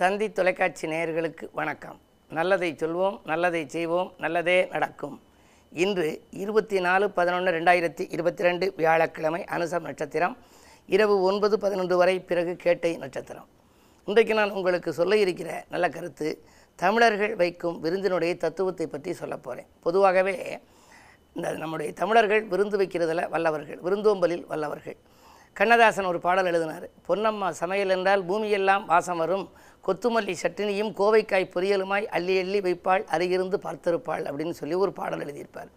தந்தி தொலைக்காட்சி நேயர்களுக்கு வணக்கம். நல்லதை சொல்வோம் நல்லதை செய்வோம் நல்லதே நடக்கும். இன்று இருபத்தி நாலு பதினொன்று ரெண்டாயிரத்தி இருபத்தி ரெண்டு வியாழக்கிழமை அனுசம் நட்சத்திரம். இரவு ஒன்பது பதினொன்று வரை பிறகு கேட்டை நட்சத்திரம். இன்றைக்கு நான் உங்களுக்கு சொல்ல இருக்கிற நல்ல கருத்து தமிழர்கள் வைக்கும் விருந்தினுடைய தத்துவத்தை பற்றி சொல்ல போகிறேன் பொதுவாகவே இந்த நம்முடைய தமிழர்கள் விருந்து வைக்கிறதுல வல்லவர்கள் விருந்தோம்பலில் வல்லவர்கள். கண்ணதாசன் ஒரு பாடல் எழுதினார் பொன்னம்மா சமையல் என்றால் பூமியெல்லாம் வாசம் வரும் கொத்துமல்லி சட்டினியும் கோவைக்காய் பொரியலுமாய் அள்ளி அள்ளி வைப்பாள் அருகிருந்து பார்த்திருப்பாள் அப்படின்னு சொல்லி ஒரு பாடல் எழுதியிருப்பார்.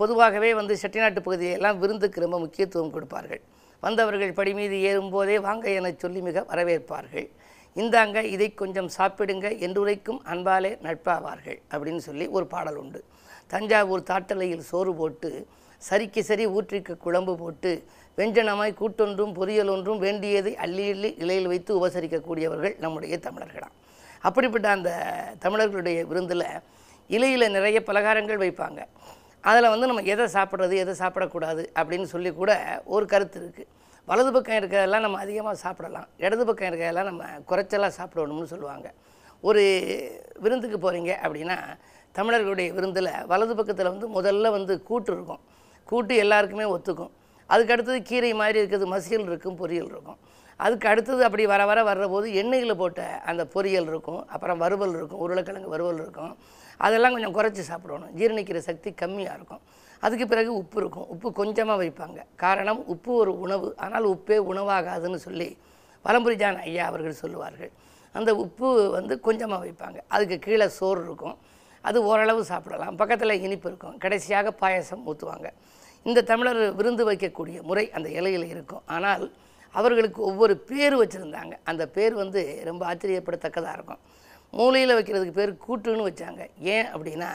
பொதுவாகவே வந்து செட்டிநாட்டு பகுதியெல்லாம் விருந்துக்கு ரொம்ப முக்கியத்துவம் கொடுப்பார்கள். வந்தவர்கள் படி மீது ஏறும்போதே வாங்க எனச் சொல்லி மிக வரவேற்பார்கள். இந்தாங்க இதை கொஞ்சம் சாப்பிடுங்க என்றுரைக்கும் அன்பாலே நட்பாவார்கள் அப்படின்னு சொல்லி ஒரு பாடல் உண்டு. தஞ்சாவூர் தாட்டலையில் சோறு போட்டு சரிக்கு சரி ஊற்றிக்க குழம்பு போட்டு வெஞ்சனமாய் கூட்டொன்றும் பொரியல் ஒன்றும் வேண்டியதை அள்ளி அள்ளி இலையில் வைத்து உபசரிக்கக்கூடியவர்கள் நம்முடைய தமிழர்களாம். அப்படிப்பட்ட அந்த தமிழர்களுடைய விருந்தில் இலையில் நிறைய பலகாரங்கள் வைப்பாங்க. அதில் வந்து நம்ம எதை சாப்பிட்றது எதை சாப்பிடக்கூடாது அப்படின்னு சொல்லி கூட ஒரு கருத்து இருக்குது வலது பக்கம் இருக்கிறதெல்லாம் நம்ம அதிகமாக சாப்பிடலாம். இடது பக்கம் இருக்கிறதெல்லாம் நம்ம குறைச்சலாக சாப்பிடணும்னு சொல்லுவாங்க. ஒரு விருந்துக்கு போகிறீங்க அப்படின்னா தமிழர்களுடைய விருந்தில் வலது பக்கத்தில் வந்து முதல்ல வந்து கூட்டு இருக்கும். கூட்டு எல்லாருக்குமே ஒத்துக்கும். அதுக்கு அடுத்தது கீரை மாதிரி இருக்கிறது மசியல் இருக்கும் பொரியல் இருக்கும். அதுக்கு அடுத்தது அப்படி வர வர வர்ற போது எண்ணெயில் போட்ட அந்த பொரியல் இருக்கும். அப்புறம் வறுவல் இருக்கும் உருளைக்கிழங்கு வறுவல் இருக்கும். அதெல்லாம் கொஞ்சம் குறைச்சி சாப்பிடணும். ஜீரணிக்கிற சக்தி கம்மியாக இருக்கும். அதுக்கு பிறகு உப்பு இருக்கும். உப்பு கொஞ்சமாக வைப்பாங்க. காரணம் உப்பு ஒரு உணவு. ஆனால் உப்பே உணவாகாதுன்னு சொல்லி வலம்புரிஜான் ஐயா அவர்கள் சொல்லுவார்கள். அந்த உப்பு வந்து கொஞ்சமாக வைப்பாங்க. அதுக்கு கீழே சோறு இருக்கும். அது ஓரளவு சாப்பிடலாம். பக்கத்தில் இனிப்பு இருக்கும். கடைசியாக பாயசம் ஊற்றுவாங்க இந்த தமிழர் விருந்து வைக்கக்கூடிய முறை அந்த இலையில் இருக்கும். ஆனால் அவர்களுக்கு ஒவ்வொரு பேர் வச்சுருந்தாங்க. அந்த பேர் வந்து ரொம்ப ஆச்சரியப்படத்தக்கதாக இருக்கும். மூலையில் வைக்கிறதுக்கு பேர் கூட்டுன்னு வச்சாங்க. ஏன் அப்படின்னா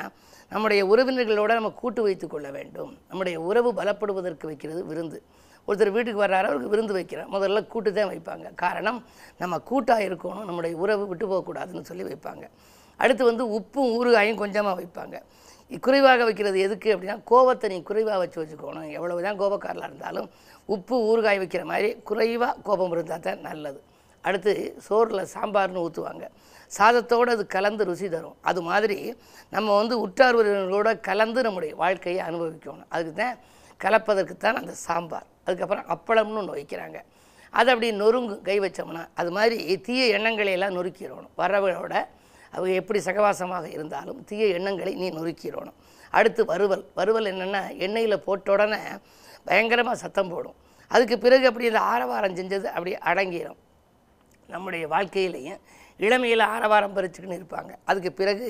நம்முடைய உறவினர்களோட நம்ம கூட்டு வைத்து கொள்ள வேண்டும். நம்முடைய உறவு பலப்படுவதற்கு வைக்கிறது விருந்து. ஒருத்தர் வீட்டுக்கு வர்றாரு அவருக்கு விருந்து வைக்கிறோம். முதல்ல கூட்டு தான் வைப்பாங்க. காரணம் நம்ம கூட்டாக இருக்கணும். நம்முடைய உறவு விட்டு போகக்கூடாதுன்னு சொல்லி வைப்பாங்க. அடுத்து வந்து உப்பும் ஊறுகாயும் கொஞ்சமாக வைப்பாங்க. குறைவாக வைக்கிறது எதுக்கு அப்படின்னா கோவத்தை நீ குறைவாக வச்சு வச்சுக்கணும். எவ்வளவு தான் கோபக்காரலாக இருந்தாலும் உப்பு ஊறுகாய் வைக்கிற மாதிரி குறைவாக கோபம் இருந்தால் தான் நல்லது. அடுத்து சோறில் சாம்பார்னு ஊற்றுவாங்க சாதத்தோடு அது கலந்து ருசி தரும். அது மாதிரி நம்ம வந்து உற்றார் உறவினர்களோட கலந்து நம்முடைய வாழ்க்கையை அனுபவிக்கணும். அதுக்கு தான் கலப்பதற்கு தான் அந்த சாம்பார். அதுக்கப்புறம் அப்பளம்னு ஒன்று வைக்கிறாங்க. அது அப்படி நொறுங்கு கை வச்சோம்னா அது மாதிரி தீய எண்ணங்களை எல்லாம் நொறுக்கிடணும். வரவோட அவங்க எப்படி சகவாசமாக இருந்தாலும் தீய எண்ணங்களை நீ நொறுக்கிடணும். அடுத்து வறுவல். வறுவல் என்னென்னா எண்ணெயில் போட்ட உடனே பயங்கரமாக சத்தம் போடும். அதுக்கு பிறகு அப்படி இந்த ஆரவாரம் செஞ்சது அப்படி அடங்கிடும் நம்முடைய வாழ்க்கையிலையும் இளமையில் ஆரவாரம் பறிச்சுக்கின்னு இருப்பாங்க. அதுக்கு பிறகு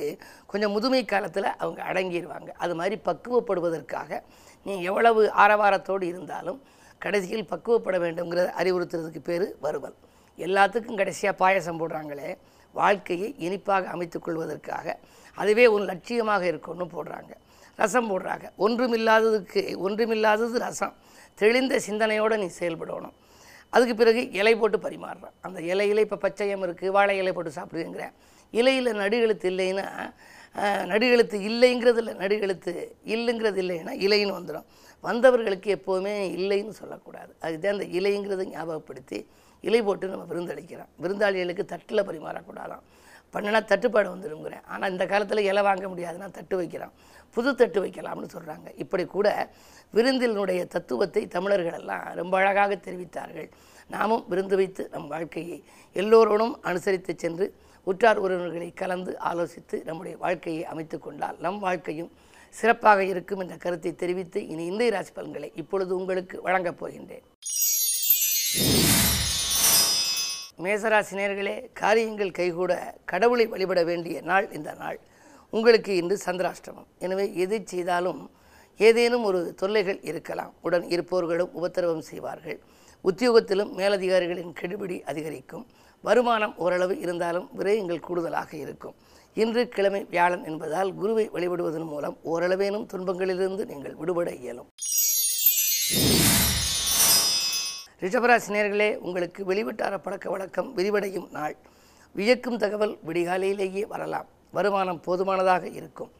கொஞ்சம் முதுமை காலத்தில் அவங்க அடங்கிடுவாங்க அது மாதிரி பக்குவப்படுவதற்காக நீ எவ்வளவு ஆரவாரத்தோடு இருந்தாலும் கடைசியில் பக்குவப்பட வேண்டும்ங்கிறத அறிவுறுத்துறதுக்கு பேர் வருவல் எல்லாத்துக்கும் கடைசியாக பாயசம் போடுறாங்களே. வாழ்க்கையை இனிப்பாக அமைத்துக்கொள்வதற்காக அதுவே ஒரு லட்சியமாக இருக்கும்னு போடுறாங்க. ரசம் போடுறாங்க. ஒன்றுமில்லாததுக்கு ஒன்றுமில்லாதது ரசம். தெளிந்த சிந்தனையோடு நீ செயல்படணும். அதுக்கு பிறகு இலை போட்டு பரிமாறுறான். அந்த இலையில இப்போ பச்சையம் இருக்குது வாழை இலை போட்டு சாப்பிடுங்கிறேன். இலையில் நடுகெழுத்து இல்லைன்னா நடு நடுகெழுத்து இல்லைங்கிறது இல்லை நடுகெழுத்து இல்லைங்கிறது இல்லைன்னா இலைன்னு வந்துடும் வந்தவர்களுக்கு எப்போவுமே இல்லைன்னு சொல்லக்கூடாது. அதுதான் அந்த இலைங்கிறத ஞாபகப்படுத்தி இலை போட்டு நம்ம விருந்தளிக்கிறோம். விருந்தாளிகளுக்கு தட்டில் பரிமாறக்கூடாதாம் பண்ணினா தட்டுப்பாடு வந்துடுங்கிறேன் ஆனால் இந்த காலத்தில் இலை வாங்க முடியாதுன்னா தட்டு வைக்கிறான் புது தட்டு வைக்கலாம்னு சொல்கிறாங்க இப்படி கூட விருந்தினுடைய தத்துவத்தை தமிழர்கள் எல்லாம் ரொம்ப அழகாக தெரிவித்தார்கள். நாமும் விருந்து வைத்து நம் வாழ்க்கையை எல்லோரோடும் அனுசரித்து சென்று உற்றார் உறவினர்களை கலந்து ஆலோசித்து நம்முடைய வாழ்க்கையை அமைத்து கொண்டால் நம் வாழ்க்கையும் சிறப்பாக இருக்கும் என்ற கருத்தை தெரிவித்து இனி இந்திய ராசி பலன்களை இப்பொழுது உங்களுக்கு வழங்கப் போகின்றேன். மேசராசினியர்களே காரியங்கள் கைகூட கடவுளை வழிபட வேண்டிய நாள் இந்த நாள். உங்களுக்கு இன்று சந்திராஷ்டமம். எனவே எது செய்தாலும் ஏதேனும் ஒரு தொல்லைகள் இருக்கலாம். உடன் இருப்பவர்களும் உபத்திரவம் செய்வார்கள். உத்தியோகத்திலும் மேலதிகாரிகளின் கெடுபிடி அதிகரிக்கும். வருமானம் ஓரளவு இருந்தாலும் விரயங்கள் கூடுதலாக இருக்கும். இன்று கிழமை வியாழன் என்பதால் குருவை வழிபடுவதன் மூலம் ஓரளவேனும் துன்பங்களிலிருந்து நீங்கள் விடுபட இயலும். ரிஷபராசினியர்களே உங்களுக்கு வெளிவட்டார பழக்க வழக்கம் விரிவடையும் நாள். வியக்கும் தகவல் விடிகாலையிலேயே வரலாம். வருமானம் போதுமானதாக இருக்கும்.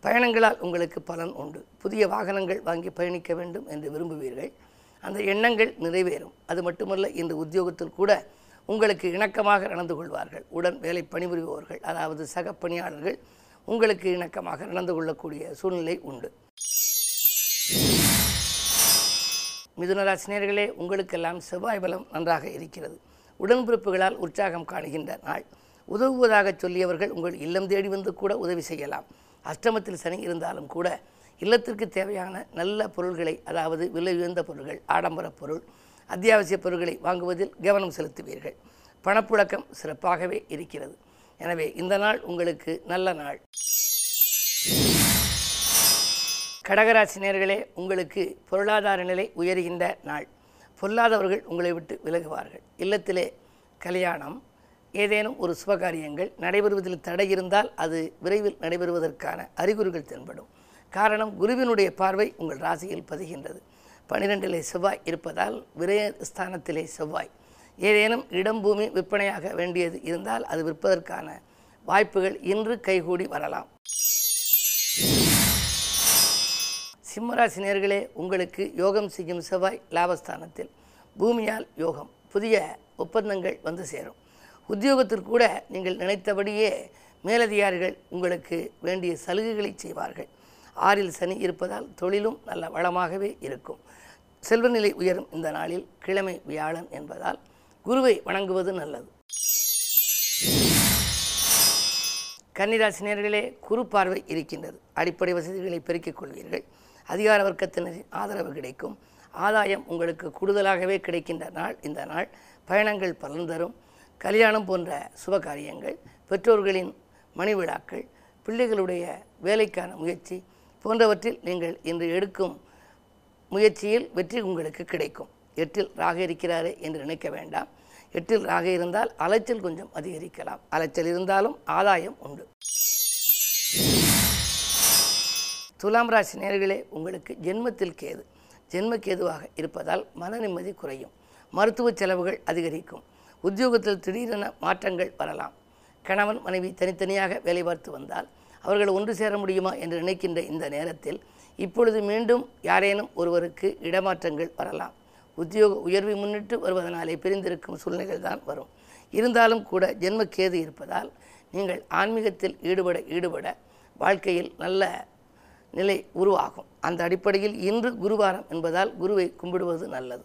பயணங்களால் உங்களுக்கு பலன் உண்டு. புதிய வாகனங்கள் வாங்கி பயணிக்க வேண்டும் என்று விரும்புவீர்கள். அந்த எண்ணங்கள் நிறைவேறும். அது மட்டுமல்ல இன்று உத்தியோகத்தில் கூட உங்களுக்கு இணக்கமாக நடந்து கொள்வார்கள். உடன் வேலை பணிபுரிபவர்கள் அதாவது சக பணியாளர்கள் உங்களுக்கு இணக்கமாக நடந்து கொள்ளக்கூடிய சூழ்நிலை உண்டு. மிதுனராசினியர்களே உங்களுக்கெல்லாம் செவ்வாய் பலம் நன்றாக இருக்கிறது. உடன்பிறப்புகளால் உற்சாகம் காணுகின்ற நாள். உதவுவதாக சொல்லியவர்கள் உங்கள் இல்லம் தேடி வந்து கூட உதவி செய்யலாம். அஷ்டமத்தில் சனி இருந்தாலும் கூட இல்லத்திற்கு தேவையான நல்ல பொருள்களை அதாவது விலை உயர்ந்த பொருள்கள் ஆடம்பர பொருள் அத்தியாவசிய பொருட்களை வாங்குவதில் கவனம் செலுத்துவீர்கள். பணப்புழக்கம் சிறப்பாகவே இருக்கிறது. எனவே இந்த நாள் உங்களுக்கு நல்ல நாள். கடகராசினியர்களே உங்களுக்கு பொருளாதார நிலை உயர்கின்ற நாள். பொல்லாதவர்கள் உங்களை விட்டு விலகுவார்கள். இல்லத்திலே கல்யாணம் ஏதேனும் ஒரு சுபகாரியங்கள் நடைபெறுவதில் தடை இருந்தால் அது விரைவில் நடைபெறுவதற்கான அறிகுறிகள் தென்படும். காரணம் குருவினுடைய பார்வை உங்கள் ராசியில் பதிகின்றது. பனிரெண்டிலே செவ்வாய் இருப்பதால் விரய ஸ்தானத்திலே செவ்வாய். ஏதேனும் இடம் பூமி விற்பனையாக வேண்டியது இருந்தால் அது விற்பதற்கான வாய்ப்புகள் இன்று கைகூடி வரலாம். சிம்மராசினியர்களே உங்களுக்கு யோகம் செய்யும் செவ்வாய் லாபஸ்தானத்தில். பூமியால் யோகம் புதிய ஒப்பந்தங்கள் வந்து சேரும். உத்தியோகத்திற்கு கூட நீங்கள் நினைத்தபடியே மேலதிகாரிகள் உங்களுக்கு வேண்டிய சலுகைகளை செய்வார்கள். ஆறில் சனி இருப்பதால் தொழிலும் நல்ல வளமாகவே இருக்கும். செல்வநிலை உயரும் இந்த நாளில் கிழமை வியாழன் என்பதால் குருவை வணங்குவது நல்லது. கன்னிராசினியர்களே குறு பார்வை இருக்கின்றது. அடிப்படை வசதிகளை பெருக்கிக் கொள்வீர்கள். அதிகார வர்க்கத்தினரின் ஆதரவு கிடைக்கும். ஆதாயம் உங்களுக்கு கூடுதலாகவே கிடைக்கின்ற நாள். இந்த நாள் பயணங்கள் பலன் தரும். கல்யாணம் போன்ற சுப காரியங்கள் பெற்றோர்களின் மணி விழாக்கள் பிள்ளைகளுடைய வேலைக்கான முயற்சி போன்றவற்றில் நீங்கள் இன்று எடுக்கும் முயற்சியில் வெற்றி உங்களுக்கு கிடைக்கும். எட்டில் ராக இருக்கிறாரே என்று நினைக்க வேண்டாம். எட்டில் ராக இருந்தால் அலைச்சல் கொஞ்சம் அதிகரிக்கலாம். அலைச்சல் இருந்தாலும் ஆதாயம் உண்டு. துலாம் ராசி நேர்களே உங்களுக்கு ஜென்மத்தில் கேது. ஜென்ம கேதுவாக இருப்பதால் மன நிம்மதி குறையும். மருத்துவ செலவுகள் அதிகரிக்கும். உத்தியோகத்தில் திடீரென மாற்றங்கள் வரலாம். கணவன் மனைவி தனித்தனியாக வேலை பார்த்து வந்தால் அவர்கள் ஒன்று சேர முடியுமா என்று நினைக்கின்ற இந்த நேரத்தில் இப்பொழுது மீண்டும் யாரேனும் ஒருவருக்கு இடமாற்றங்கள் வரலாம். உத்தியோக உயர்வை முன்னிட்டு வருவதனாலே பிரிந்திருக்கும் சூழ்நிலைகள் தான் வரும். இருந்தாலும் கூட ஜென்ம கேது இருப்பதால் நீங்கள் ஆன்மீகத்தில் ஈடுபட ஈடுபட வாழ்க்கையில் நல்ல நிலை உருவாகும். அந்த அடிப்படையில் இன்று குருவாரம் என்பதால் குருவை கும்பிடுவது நல்லது.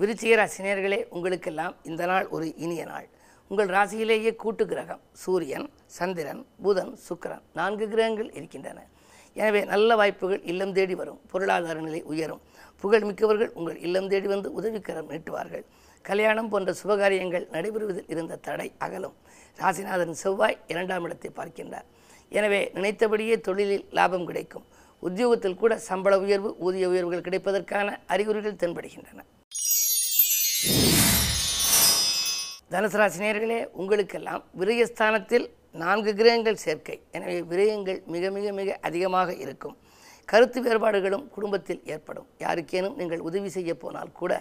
விருச்சிக ராசினியர்களே உங்களுக்கெல்லாம் இந்த நாள் ஒரு இனிய நாள். உங்கள் ராசியிலேயே கூட்டு கிரகம் சூரியன் சந்திரன் புதன் சுக்கிரன் நான்கு கிரகங்கள் இருக்கின்றன. எனவே நல்ல வாய்ப்புகள் இல்லம் தேடி வரும். பொருளாதார நிலை உயரும். புகழ் மிக்கவர்கள் உங்கள் இல்லம் தேடி வந்து உதவிக்கரம் நீட்டுவார்கள். கல்யாணம் போன்ற சுபகாரியங்கள் நடைபெறுவதில் இருந்த தடை அகலும். ராசிநாதன் செவ்வாய் இரண்டாம் இடத்தை பார்க்கின்றார். எனவே நினைத்தபடியே தொழிலில் லாபம் கிடைக்கும். உத்தியோகத்தில் கூட சம்பள உயர்வு ஊதிய உயர்வுகள் கிடைப்பதற்கான அறிகுறிகள் தென்படுகின்றன. தனுசு ராசினியர்களே உங்களுக்கெல்லாம் விரயஸ்தானத்தில் நான்கு கிரகங்கள் சேர்க்கை. எனவே விரயங்கள் மிக மிக மிக அதிகமாக இருக்கும். கருத்து வேறுபாடுகளும் குடும்பத்தில் ஏற்படும். யாருக்கேனும் நீங்கள் உதவி செய்ய போனால் கூட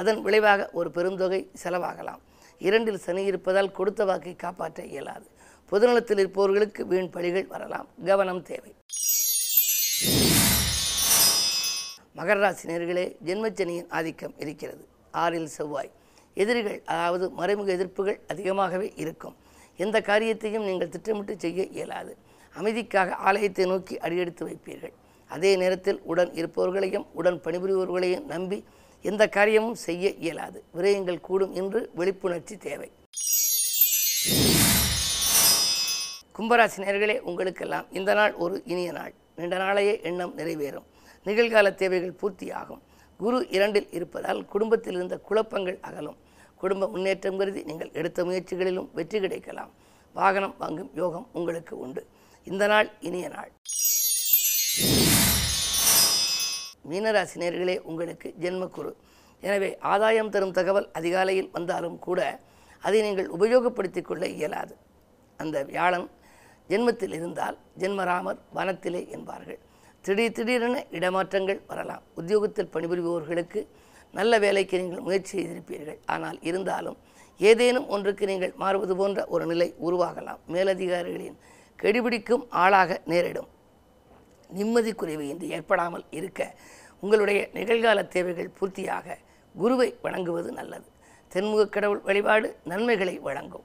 அதன் விளைவாக ஒரு பெருந்தொகை செலவாகலாம். இரண்டில் சனி இருப்பதால் கொடுத்த வாக்கை காப்பாற்ற இயலாது. பொதுநலத்தில் இருப்பவர்களுக்கு வீண் பழிகள் வரலாம். கவனம் தேவை. மகர ராசினியர்களே ஜென்மச்சனியின் ஆதிக்கம் இருக்கிறது. ஆறில் செவ்வாய். எதிரிகள் அதாவது மறைமுக எதிர்ப்புகள் அதிகமாகவே இருக்கும். எந்த காரியத்தையும் நீங்கள் திட்டமிட்டு செய்ய இயலாது. அமைதிக்காக ஆலயத்தை நோக்கி அடியெடுத்து வைப்பீர்கள். அதே நேரத்தில் உடன் இருப்பவர்களையும் உடன் பணிபுரிபவர்களையும் நம்பி எந்த காரியமும் செய்ய இயலாது. விரயங்கள் கூடும் என்று விழிப்புணர்ச்சி தேவை. கும்பராசி நேர்களே உங்களுக்கெல்லாம் இந்த நாள் ஒரு இனிய நாள். நீண்ட நாளையே எண்ணம் நிறைவேறும். நிகழ்கால தேவைகள் பூர்த்தியாகும். குரு இரண்டில் இருப்பதால் குடும்பத்தில் இருந்த குழப்பங்கள் அகலும். குடும்ப முன்னேற்றம் கருதி நீங்கள் எடுத்த முயற்சிகளிலும் வெற்றி கிடைக்கலாம். வாகனம் வாங்கும் யோகம் உங்களுக்கு உண்டு. இந்த நாள் இனிய நாள். மீனராசி நேர்களே உங்களுக்கு ஜென்மக்குரு. எனவே ஆதாயம் தரும் தகவல் அதிகாலையில் வந்தாலும் கூட அதை நீங்கள் உபயோகப்படுத்திக் கொள்ள இயலாது. அந்த வியாழன் ஜென்மத்தில் இருந்தால் ஜென்மராமர் வனத்திலே என்பார்கள். திடீர் திடீரென இடமாற்றங்கள் வரலாம். உத்தியோகத்தில் பணிபுரிபவர்களுக்கு நல்ல வேலைக்கு நீங்கள் முயற்சி செய்திருப்பீர்கள். ஆனால் இருந்தாலும் ஏதேனும் ஒன்றுக்கு நீங்கள் மாறுவது போன்ற ஒரு நிலை உருவாகலாம். மேலதிகாரிகளின் கெடிபிடிக்கும் ஆளாக நேரிடும். நிம்மதி குறைவு இன்று ஏற்படாமல் இருக்க உங்களுடைய நிகழ்கால தேவைகள் பூர்த்தியாக குருவை வணங்குவது நல்லது. தென்முகக் கடவுள் வழிபாடு நன்மைகளை வழங்கும்.